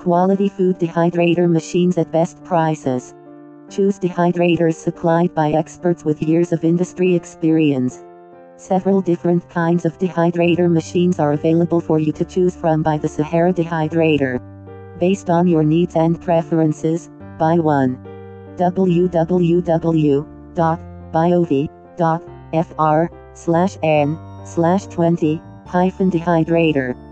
Quality food dehydrator machines at best prices. Choose dehydrators supplied by experts with years of industry experience. Several different kinds of dehydrator machines are available for you to choose from by the Sahara Dehydrator. Based on your needs and preferences, buy one. www.biovie.fr slash n slash 20 hyphen dehydrator